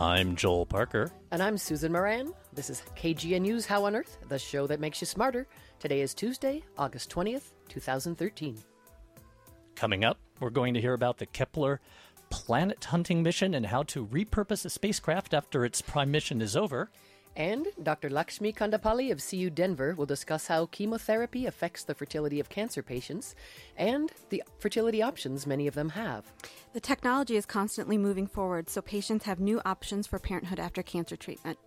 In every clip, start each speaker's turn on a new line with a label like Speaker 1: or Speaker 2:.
Speaker 1: I'm Joel Parker.
Speaker 2: And I'm Susan Moran. This is KGNU's How on Earth, the show that makes you smarter. Today is Tuesday, August 20th, 2013.
Speaker 1: Coming up, we're going to hear about the Kepler planet hunting mission and how to repurpose a spacecraft after its prime mission is over.
Speaker 2: And Dr. Laxmi Kondapalli of CU Denver will discuss how chemotherapy affects the fertility of cancer patients and the fertility options many of them have.
Speaker 3: The technology is constantly moving forward, so patients have new options for parenthood after cancer treatment.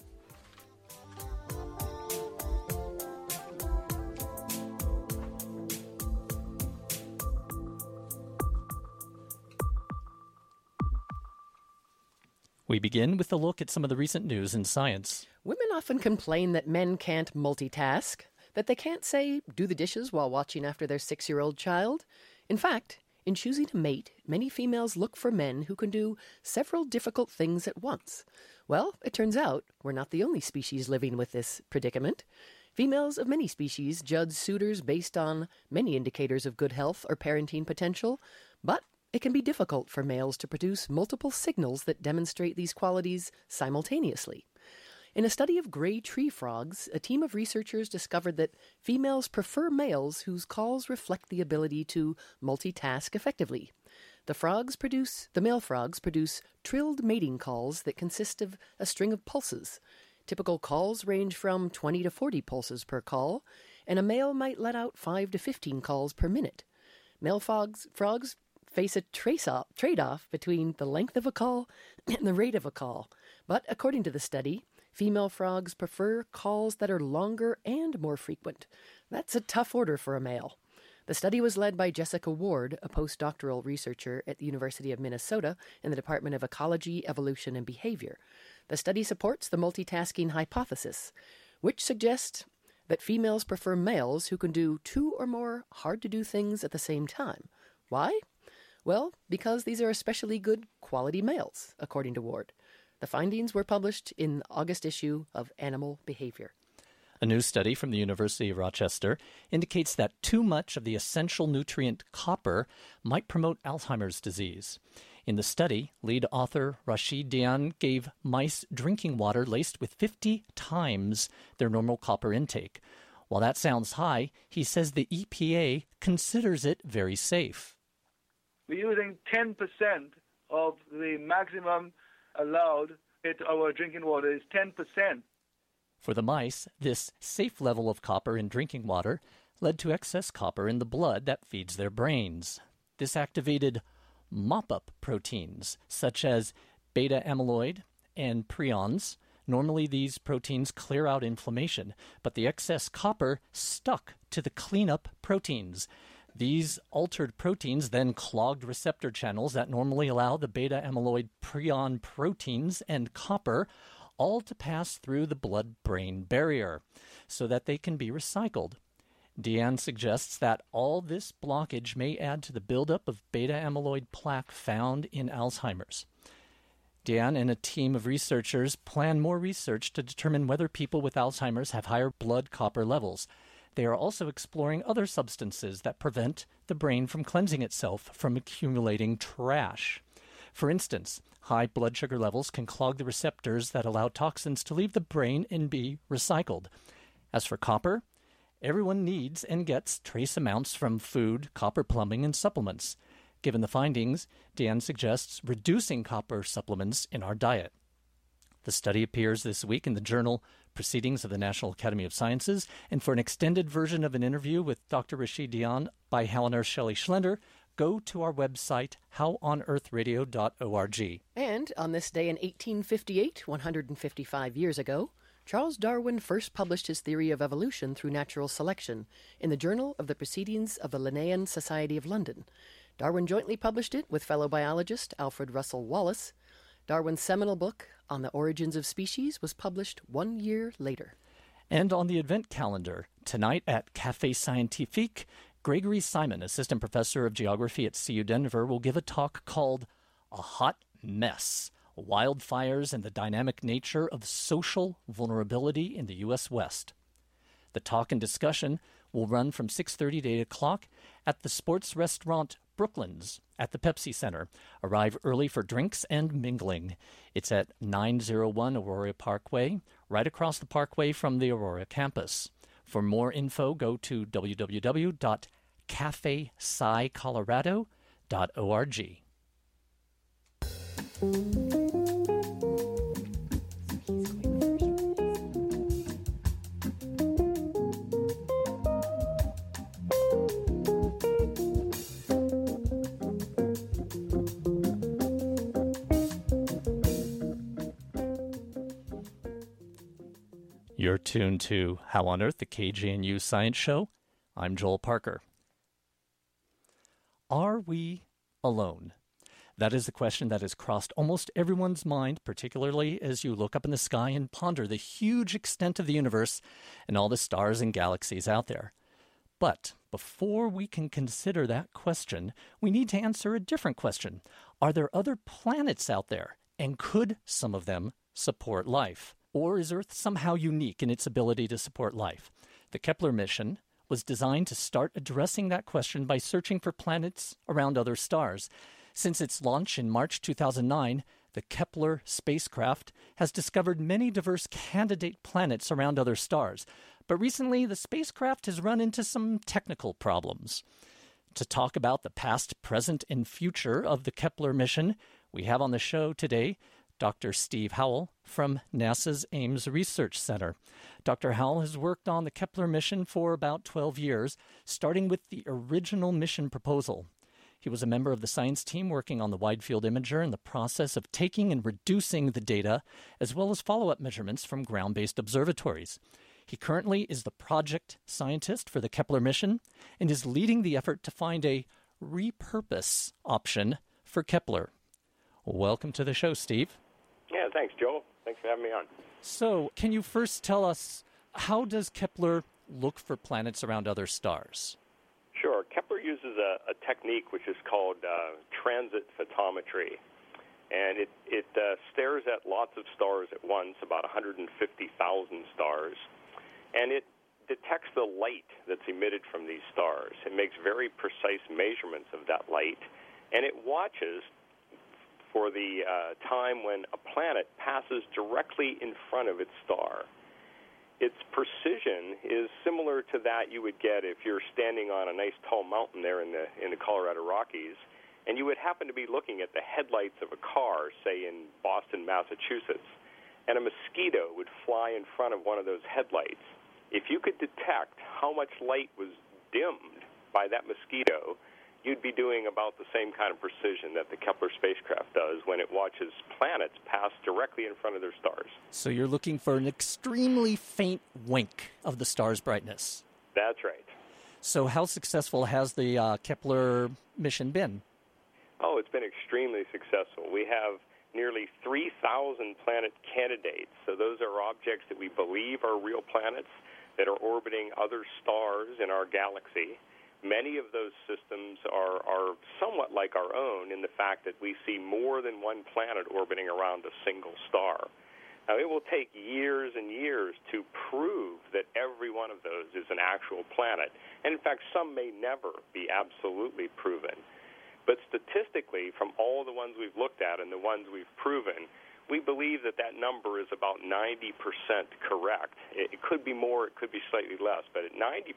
Speaker 1: We begin with a look at some of the recent news in science.
Speaker 2: Women often complain that men can't multitask, that they can't say, do the dishes while watching after their six year old child. In fact, in choosing a mate, many females look for men who can do several difficult things at once. Well, it turns out we're not the only species living with this predicament. Females of many species judge suitors based on many indicators of good health or parenting potential, but it can be difficult for males to produce multiple signals that demonstrate these qualities simultaneously. In a study of gray tree frogs, a team of researchers discovered that females prefer males whose calls reflect the ability to multitask effectively. The frogs produce the male frogs produce trilled mating calls that consist of a string of pulses. Typical calls range from 20 to 40 pulses per call, and a male might let out 5 to 15 calls per minute. Male frogs, frogs face a trade off between the length of a call and the rate of a call. But according to the study, female frogs prefer calls that are longer and more frequent. That's a tough order for a male. The study was led by Jessica Ward, a postdoctoral researcher at the University of Minnesota in the Department of Ecology, Evolution, and Behavior. The study supports the multitasking hypothesis, which suggests that females prefer males who can do two or more hard to do things at the same time. Why? Well, because these are especially good quality males, according to Ward. The findings were published in the August issue of Animal Behavior.
Speaker 1: A new study from the University of Rochester indicates that too much of the essential nutrient copper might promote Alzheimer's disease. In the study, lead author Rashid Deane gave mice drinking water laced with 50 times their normal copper intake. While that sounds high, he says the EPA considers it very safe
Speaker 4: we're using 10% of the maximum allowed in our drinking water is 10%.
Speaker 1: For the mice, this safe level of copper in drinking water led to excess copper in the blood that feeds their brains. This activated mop up proteins such as beta amyloid and prions. Normally, these proteins clear out inflammation, but the excess copper stuck to the cleanup proteins. These altered proteins then clogged receptor channels that normally allow the beta amyloid prion proteins and copper all to pass through the blood brain barrier so that they can be recycled. Deane suggests that all this blockage may add to the buildup of beta amyloid plaque found in Alzheimer's. Deane and a team of researchers plan more research to determine whether people with Alzheimer's have higher blood copper levels. They are also exploring other substances that prevent the brain from cleansing itself from accumulating trash. For instance, high blood sugar levels can clog the receptors that allow toxins to leave the brain and be recycled. As for copper, everyone needs and gets trace amounts from food, copper plumbing, and supplements. Given the findings, Deane suggests reducing copper supplements in our diet. The study appears this week in the journal Proceedings of the National Academy of Sciences, and for an extended version of an interview with Dr. Rashid Deane by Earth Shelley Schlender, go to our website, howonearthradio.org.
Speaker 2: And on this day in 1858, 155 years ago, Charles Darwin first published his theory of evolution through natural selection in the Journal of the Proceedings of the Linnean Society of London. Darwin jointly published it with fellow biologist Alfred Russel Wallace. Darwin's seminal book, On the Origins of Species, was published one year later.
Speaker 1: And on the event calendar, tonight at Cafe Scientifique, Gregory Simon, assistant professor of geography at CU Denver, will give a talk called A Hot Mess Wildfires and the Dynamic Nature of Social Vulnerability in the U.S. West. The talk and discussion will run from 6:30 to 8 o'clock at the sports restaurant Brooklyn's at the Pepsi Center. Arrive early for drinks and mingling. It's at 901 Auraria Parkway, right across the parkway from the Auraria campus. For more info, go to www.cafescicolorado.org. tuned to How on Earth, the KGNU Science Show. I'm Joel Parker. Are we alone? That is the question that has crossed almost everyone's mind, particularly as you look up in the sky and ponder the huge extent of the universe and all the stars and galaxies out there. But before we can consider that question, we need to answer a different question Are there other planets out there? And could some of them support life? Or is Earth somehow unique in its ability to support life? The Kepler mission was designed to start addressing that question by searching for planets around other stars. Since its launch in March 2009, the Kepler spacecraft has discovered many diverse candidate planets around other stars. But recently, the spacecraft has run into some technical problems. To talk about the past, present, and future of the Kepler mission, we have on the show today Dr. Steve Howell from NASA's Ames Research Center. Dr. Howell has worked on the Kepler mission for about 12 years, starting with the original mission proposal. He was a member of the science team working on the Wide Field Imager in the process of taking and reducing the data, as well as follow up measurements from ground based observatories. He currently is the project scientist for the Kepler mission and is leading the effort to find a repurpose option for Kepler. Welcome to the show, Steve.
Speaker 5: Thanks, Joe. Thanks for having me on.
Speaker 1: So, can you first tell us how does Kepler look for planets around other stars?
Speaker 5: Sure. Kepler uses a, a technique which is called uh, transit photometry. And it, it uh, stares at lots of stars at once, about 150,000 stars. And it detects the light that's emitted from these stars. It makes very precise measurements of that light. And it watches for the uh, time when a planet passes directly in front of its star. Its precision is similar to that you would get if you're standing on a nice tall mountain there in the in the Colorado Rockies, and you would happen to be looking at the headlights of a car, say in Boston, Massachusetts, and a mosquito would fly in front of one of those headlights. If you could detect how much light was dimmed by that mosquito, you'd be doing about the same kind of precision that the Kepler spacecraft does when it watches planets pass directly in front of their stars.
Speaker 1: So you're looking for an extremely faint wink of the star's brightness.
Speaker 5: That's right.
Speaker 1: So, how successful has the uh, Kepler mission been?
Speaker 5: Oh, it's been extremely successful. We have nearly 3,000 planet candidates. So, those are objects that we believe are real planets that are orbiting other stars in our galaxy. Many of those systems are, are somewhat like our own in the fact that we see more than one planet orbiting around a single star. Now, it will take years and years to prove that every one of those is an actual planet. And in fact, some may never be absolutely proven. But statistically, from all the ones we've looked at and the ones we've proven, we believe that that number is about 90% correct. It, could be more, it could be slightly less, but at 90%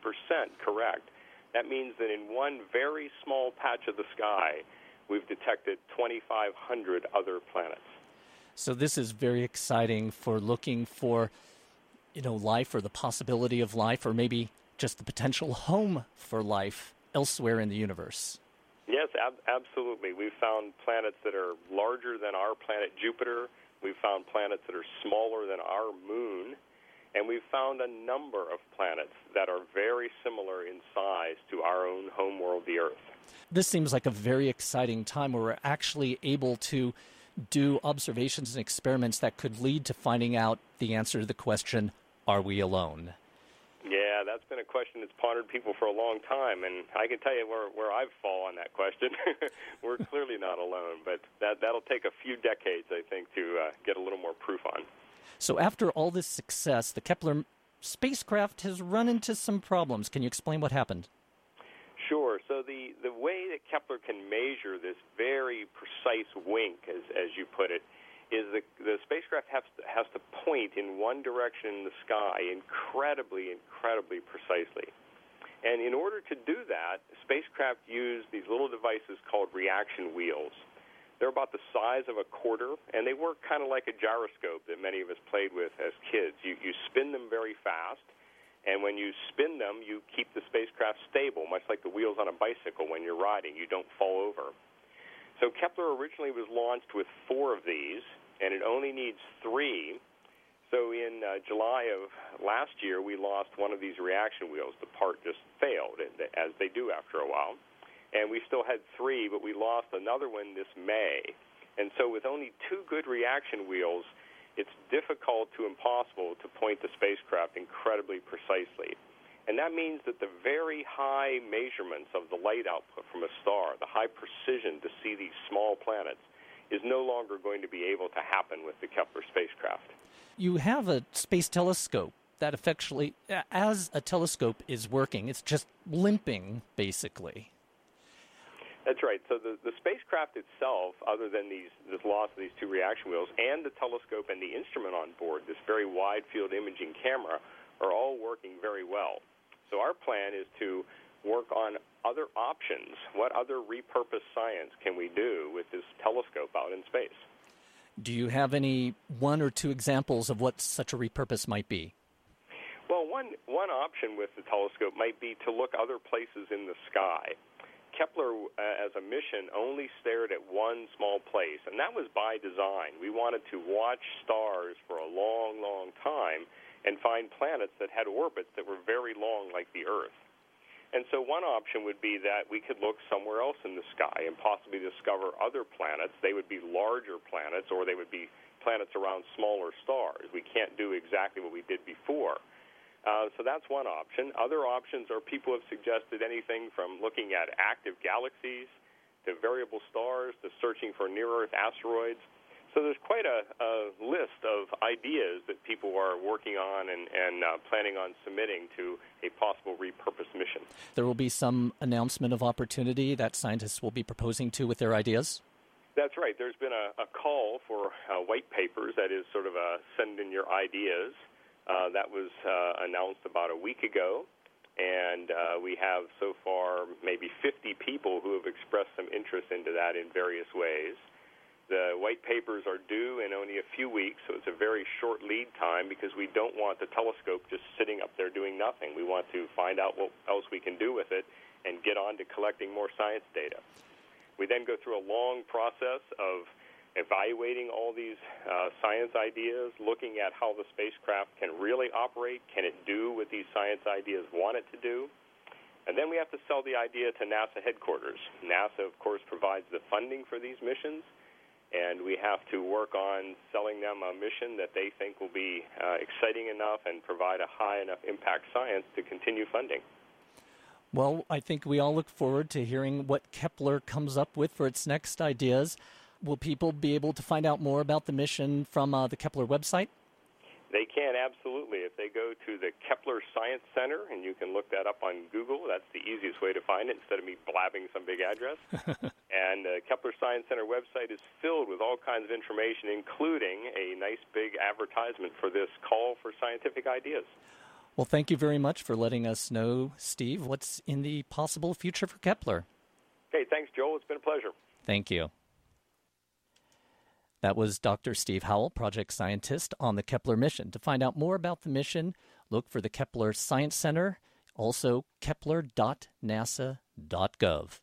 Speaker 5: correct, that means that in one very small patch of the sky, we've detected 2,500 other planets.
Speaker 1: So this is very exciting for looking for, you know, life or the possibility of life, or maybe just the potential home for life elsewhere in the universe.
Speaker 5: Yes, ab- absolutely. We've found planets that are larger than our planet Jupiter. We've found planets that are smaller than our moon. And we've found a number of planets that are very similar in size to our own home world, the Earth.
Speaker 1: This seems like a very exciting time where we're actually able to do observations and experiments that could lead to finding out the answer to the question Are we alone?
Speaker 5: Yeah, that's been a question that's pondered people for a long time, and I can tell you where, where I fall on that question. We're clearly not alone, but that, that'll take a few decades, I think, to uh, get a little more proof on.
Speaker 1: So, after all this success, the Kepler spacecraft has run into some problems. Can you explain what happened?
Speaker 5: Sure. So the, the way that Kepler can measure this very precise wink, as, as you put it, is the, the spacecraft has to, has to point in one direction in the sky incredibly, incredibly precisely. And in order to do that, spacecraft use these little devices called reaction wheels. They're about the size of a quarter, and they work kind of like a gyroscope that many of us played with as kids. You, you spin them very fast, and when you spin them, you keep the spacecraft stable, much like the wheels on a bicycle when you're riding. You don't fall over. So Kepler originally was launched with four of these, and it only needs three. So in uh, July of last year, we lost one of these reaction wheels. The part just failed, as they do after a while. And we still had three, but we lost another one this May. And so with only two good reaction wheels, it's difficult to impossible to point the spacecraft incredibly precisely. And that means that the very high measurements of the light output from a star, the high precision to see these small planets, is no longer going to be able to happen with the Kepler spacecraft.
Speaker 1: You have a space telescope that effectually, as a telescope is working, it's just limping, basically.
Speaker 5: That's right. So the, the spacecraft itself, other than these this loss of these two reaction wheels, and the telescope and the instrument on board, this very wide field imaging camera, are all working very well. So our plan is to work on other options. What other repurposed science can we do with this telescope out in space?
Speaker 1: Do you have any one or two examples of what such a repurpose might be?
Speaker 5: Well, one one option with the telescope might be to look other places in the sky. Kepler, uh, as a mission, only stared at one small place, and that was by design. We wanted to watch stars for a long, long time and find planets that had orbits that were very long, like the Earth. And so one option would be that we could look somewhere else in the sky and possibly discover other planets. They would be larger planets or they would be planets around smaller stars. We can't do exactly what we did before. Uh, so that's one option. Other options are people have suggested anything from looking at active galaxies to variable stars to searching for near Earth asteroids. So there's quite a, a list of ideas that people are working on and, and uh, planning on submitting to a possible repurposed mission.
Speaker 1: There will be some announcement of opportunity that scientists will be proposing to with their ideas?
Speaker 5: That's right. There's been a, a call for uh, white papers, that is, sort of a send in your ideas. Uh, that was uh, announced about a week ago, and uh, we have so far maybe 50 people who have expressed some interest into that in various ways. The white papers are due in only a few weeks, so it's a very short lead time because we don't want the telescope just sitting up there doing nothing. We want to find out what else we can do with it and get on to collecting more science data. We then go through a long process of evaluating all these uh, science ideas, looking at how the spacecraft can really operate. Can it do what these science ideas want it to do? And then we have to sell the idea to NASA headquarters. NASA, of course, provides the funding for these missions and we have to work on selling them a mission that they think will be uh, exciting enough and provide a high enough impact science to continue funding.
Speaker 1: Well, I think we all look forward to hearing what Kepler comes up with for its next ideas. Will people be able to find out more about the mission from uh, the Kepler website?
Speaker 5: They can absolutely. If they go to the Kepler Science Center, and you can look that up on Google, that's the easiest way to find it instead of me blabbing some big address. and the Kepler Science Center website is filled with all kinds of information, including a nice big advertisement for this call for scientific ideas.
Speaker 1: Well, thank you very much for letting us know, Steve, what's in the possible future for Kepler.
Speaker 5: Okay, thanks, Joel. It's been a pleasure.
Speaker 1: Thank you. That was Dr. Steve Howell, project scientist on the Kepler mission. To find out more about the mission, look for the Kepler Science Center, also kepler.nasa.gov.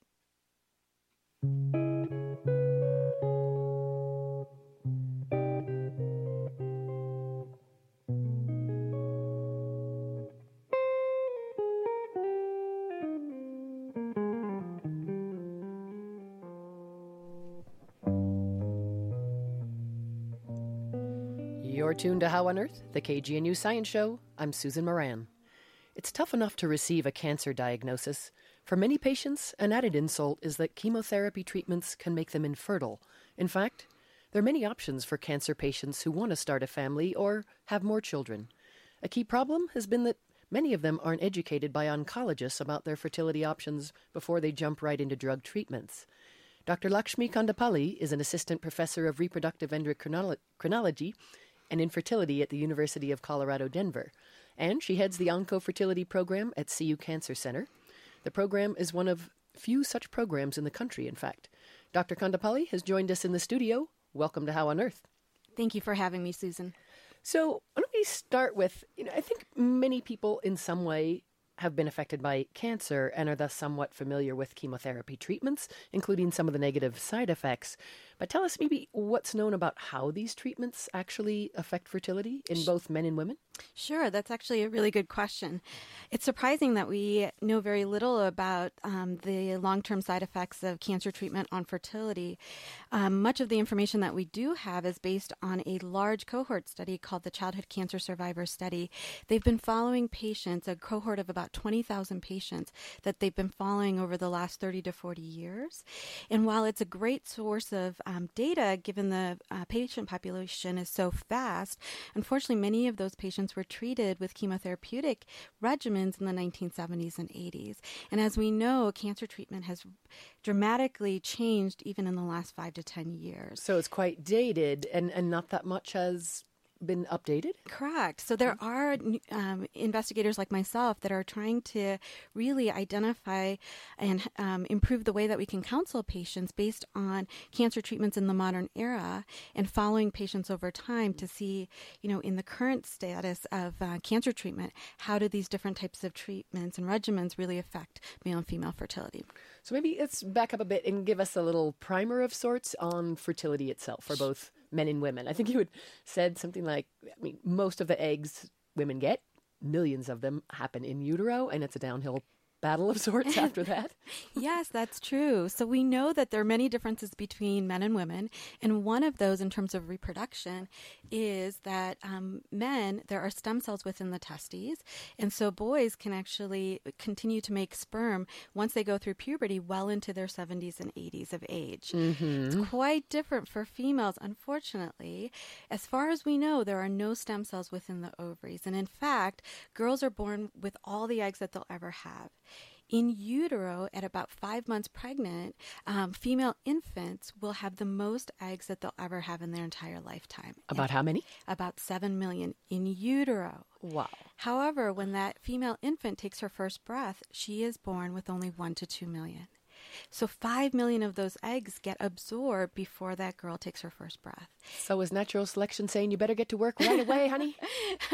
Speaker 2: You're tuned to How on Earth, the KGNU Science Show. I'm Susan Moran. It's tough enough to receive a cancer diagnosis. For many patients, an added insult is that chemotherapy treatments can make them infertile. In fact, there are many options for cancer patients who want to start a family or have more children. A key problem has been that Many of them aren't educated by oncologists about their fertility options before they jump right into drug treatments. Dr. Laxmi Kondapalli is an assistant professor of reproductive endocrinology and infertility at the University of Colorado, Denver, and she heads the Oncofertility program at CU Cancer Center. The program is one of few such programs in the country, in fact. Dr. Kondapalli has joined us in the studio. Welcome to How on Earth.
Speaker 3: Thank you for having me, Susan.
Speaker 2: So, why don't we start with you know, I think many people in some way have been affected by cancer and are thus somewhat familiar with chemotherapy treatments, including some of the negative side effects. But tell us maybe what's known about how these treatments actually affect fertility in both men and women?
Speaker 3: Sure, that's actually a really good question. It's surprising that we know very little about um, the long term side effects of cancer treatment on fertility. Um, much of the information that we do have is based on a large cohort study called the Childhood Cancer Survivor Study. They've been following patients, a cohort of about 20,000 patients that they've been following over the last 30 to 40 years. And while it's a great source of um, data, given the uh, patient population is so fast, unfortunately, many of those patients patients were treated with chemotherapeutic regimens in the 1970s and 80s. And as we know, cancer treatment has dramatically changed even in the last five to 10 years.
Speaker 2: So it's quite dated and, and not that much has been updated?
Speaker 3: Correct. So there are um, investigators like myself that are trying to really identify and um, improve the way that we can counsel patients based on cancer treatments in the modern era and following patients over time to see, you know, in the current status of uh, cancer treatment, how do these different types of treatments and regimens really affect male and female fertility?
Speaker 2: So maybe let's back up a bit and give us a little primer of sorts on fertility itself for both men and women. I think you had said something like, I mean, most of the eggs women get, millions of them happen in utero, and it's a downhill battle of sorts after that.
Speaker 3: yes, that's true. So we know that there are many differences between men and women. And one of those, in terms of reproduction, is that um, men, there are stem cells within the testes. And so boys can actually continue to make sperm once they go through puberty well into their 70s and 80s of age. Mm-hmm. It's quite different for females, unfortunately. As far as we know, there are no stem cells within the ovaries. And in fact, girls are born with all the eggs that they'll ever have in utero at about five months pregnant, um, female infants will have the most eggs that they'll ever have in their entire lifetime.
Speaker 2: About and how many?
Speaker 3: About 7 million in utero.
Speaker 2: Wow.
Speaker 3: However, when that female infant takes her first breath, she is born with only 1 to 2 million. So 5 million of those eggs get absorbed before that girl takes her first breath.
Speaker 2: So is natural selection saying you better get to work right away, honey?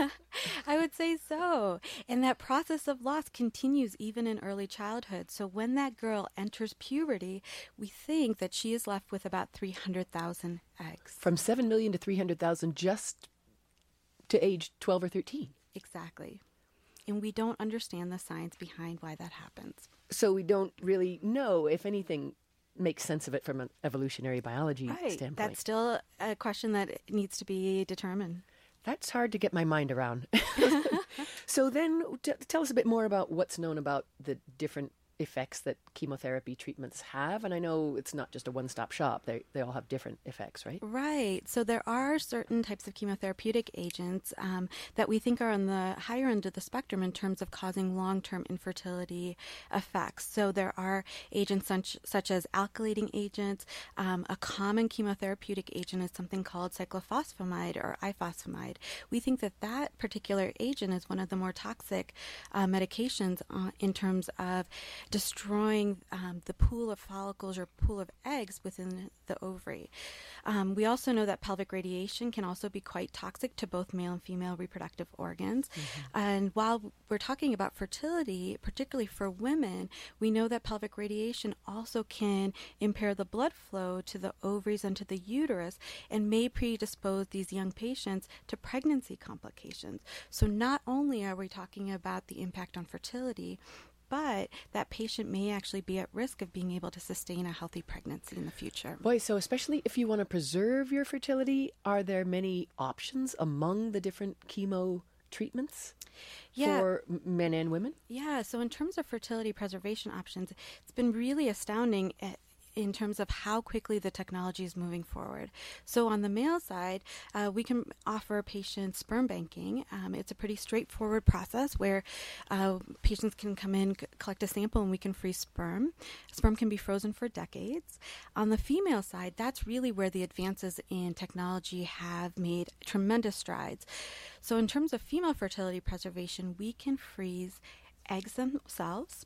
Speaker 3: I would say so. And that process of loss continues even in early childhood. So when that girl enters puberty, we think that she is left with about 300,000 eggs.
Speaker 2: From 7 million to 300,000 just to age 12 or 13.
Speaker 3: Exactly. And we don't understand the science behind why that happens.
Speaker 2: So we don't really know if anything makes sense of it from an evolutionary biology
Speaker 3: right.
Speaker 2: standpoint.
Speaker 3: That's still a question that needs to be determined.
Speaker 2: That's hard to get my mind around. so then t- tell us a bit more about what's known about the different effects that chemotherapy treatments have and i know it's not just a one-stop shop. They, they all have different effects right?
Speaker 3: Right. So there are certain types of chemotherapeutic agents um, that we think are on the higher end of the spectrum in terms of causing long-term infertility effects. So there are agents such, such as alkylating agents. Um, a common chemotherapeutic agent is something called cyclophosphamide or ifosfamide. We think that that particular agent is one of the more toxic uh, medications uh, in terms of destroying um, the pool of follicles or pool of eggs within the ovary. Um, we also know that pelvic radiation can also be quite toxic to both male and female reproductive organs. Mm-hmm. And while we're talking about fertility, particularly for women, we know that pelvic radiation also can impair the blood flow to the ovaries and to the uterus and may predispose these young patients to pregnancy complications. So not only are we talking about the impact on fertility, but that patient may actually be at risk of being able to sustain a healthy pregnancy in the future.
Speaker 2: Boy, so especially if you want to preserve your fertility, are there many options among the different chemo treatments?
Speaker 3: yeah.
Speaker 2: for men and women?
Speaker 3: Yeah, so in terms of fertility preservation options, it's been really astounding at, in terms of how quickly the technology is moving forward. So, on the male side, uh, we can offer patients sperm banking. Um, it's a pretty straightforward process where uh, patients can come in, c- collect a sample, and we can freeze sperm. Sperm can be frozen for decades. On the female side, that's really where the advances in technology have made tremendous strides. So, in terms of female fertility preservation, we can freeze eggs themselves.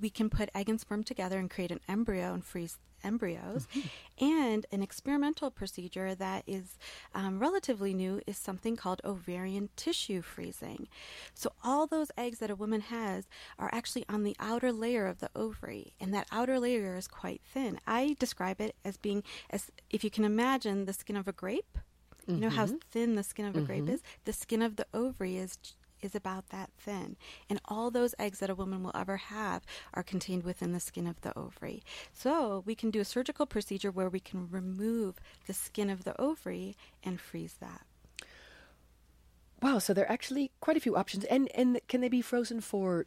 Speaker 3: We can put egg and sperm together and create an embryo and freeze embryos. Mm-hmm. And an experimental procedure that is um, relatively new is something called ovarian tissue freezing. So, all those eggs that a woman has are actually on the outer layer of the ovary, and that outer layer is quite thin. I describe it as being as if you can imagine the skin of a grape. You know how mm-hmm. thin the skin of a grape mm-hmm. is? The skin of the ovary is is about that thin. And all those eggs that a woman will ever have are contained within the skin of the ovary. So we can do a surgical procedure where we can remove the skin of the ovary and freeze that.
Speaker 2: Wow, so there are actually quite a few options. And and can they be frozen for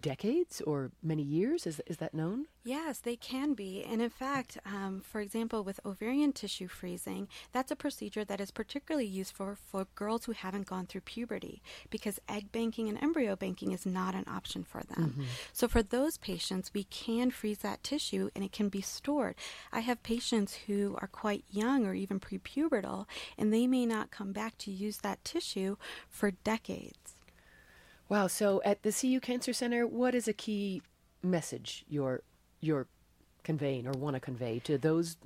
Speaker 2: decades or many years? Is is that known?
Speaker 3: Yes, they can be. And in fact, um, for example, with ovarian tissue freezing, that's a procedure that is particularly useful for girls who haven't gone through puberty because egg banking and embryo banking is not an option for them. So for those patients, we can freeze that tissue and it can be stored. I have patients who are quite young or even prepubertal, and they may not come back to use that tissue for decades.
Speaker 2: Wow. So at the CU Cancer Center, what is a key message you're you're conveying or want to convey to those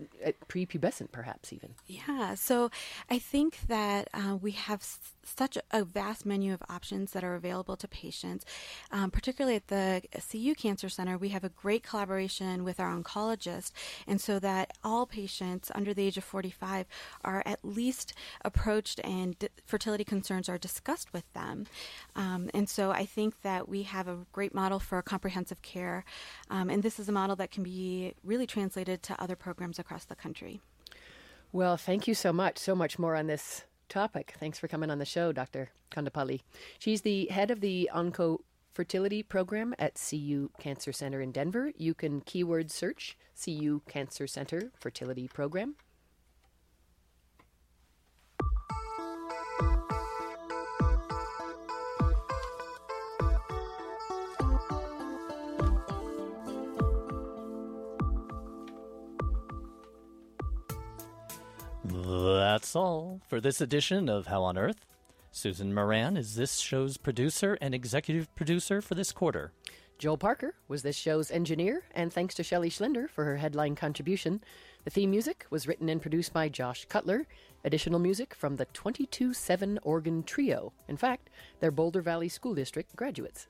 Speaker 2: prepubescent, perhaps even?
Speaker 3: Yeah, so I think that uh, we have s- such a vast menu of options that are available to patients. Um, particularly at the CU Cancer Center, we have a great collaboration with our oncologist, and so that all patients under the age of 45 are at least approached and d- fertility concerns are discussed with them. Um, and so I think that we have a great model for comprehensive care, um, and this is a model that can be really translated to other programs across the country.
Speaker 2: Well, thank you so much. So much more on this topic. Thanks for coming on the show, Dr. Kondapalli. She's the head of the Onco Fertility Program at CU Cancer Center in Denver. You can keyword search CU Cancer Center Fertility Program.
Speaker 1: That's all for this edition of How on Earth. Susan Moran is this show's producer and executive producer for this quarter.
Speaker 2: Joel Parker was this show's engineer, and thanks to Shelley Schlender for her headline contribution. The theme music was written and produced by Josh Cutler. Additional music from the 22 7 Organ Trio. In fact, they're Boulder Valley School District graduates.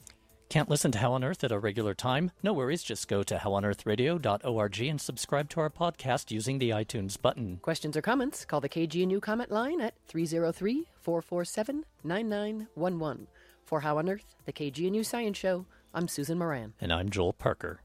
Speaker 1: Can't listen to How on Earth at a regular time? No worries, just go to howonearthradio.org and subscribe to our podcast using the iTunes button.
Speaker 2: Questions or comments? Call the KGNU comment line at 303 447 9911. For How on Earth, the KGNU Science Show, I'm Susan Moran.
Speaker 1: And I'm Joel Parker.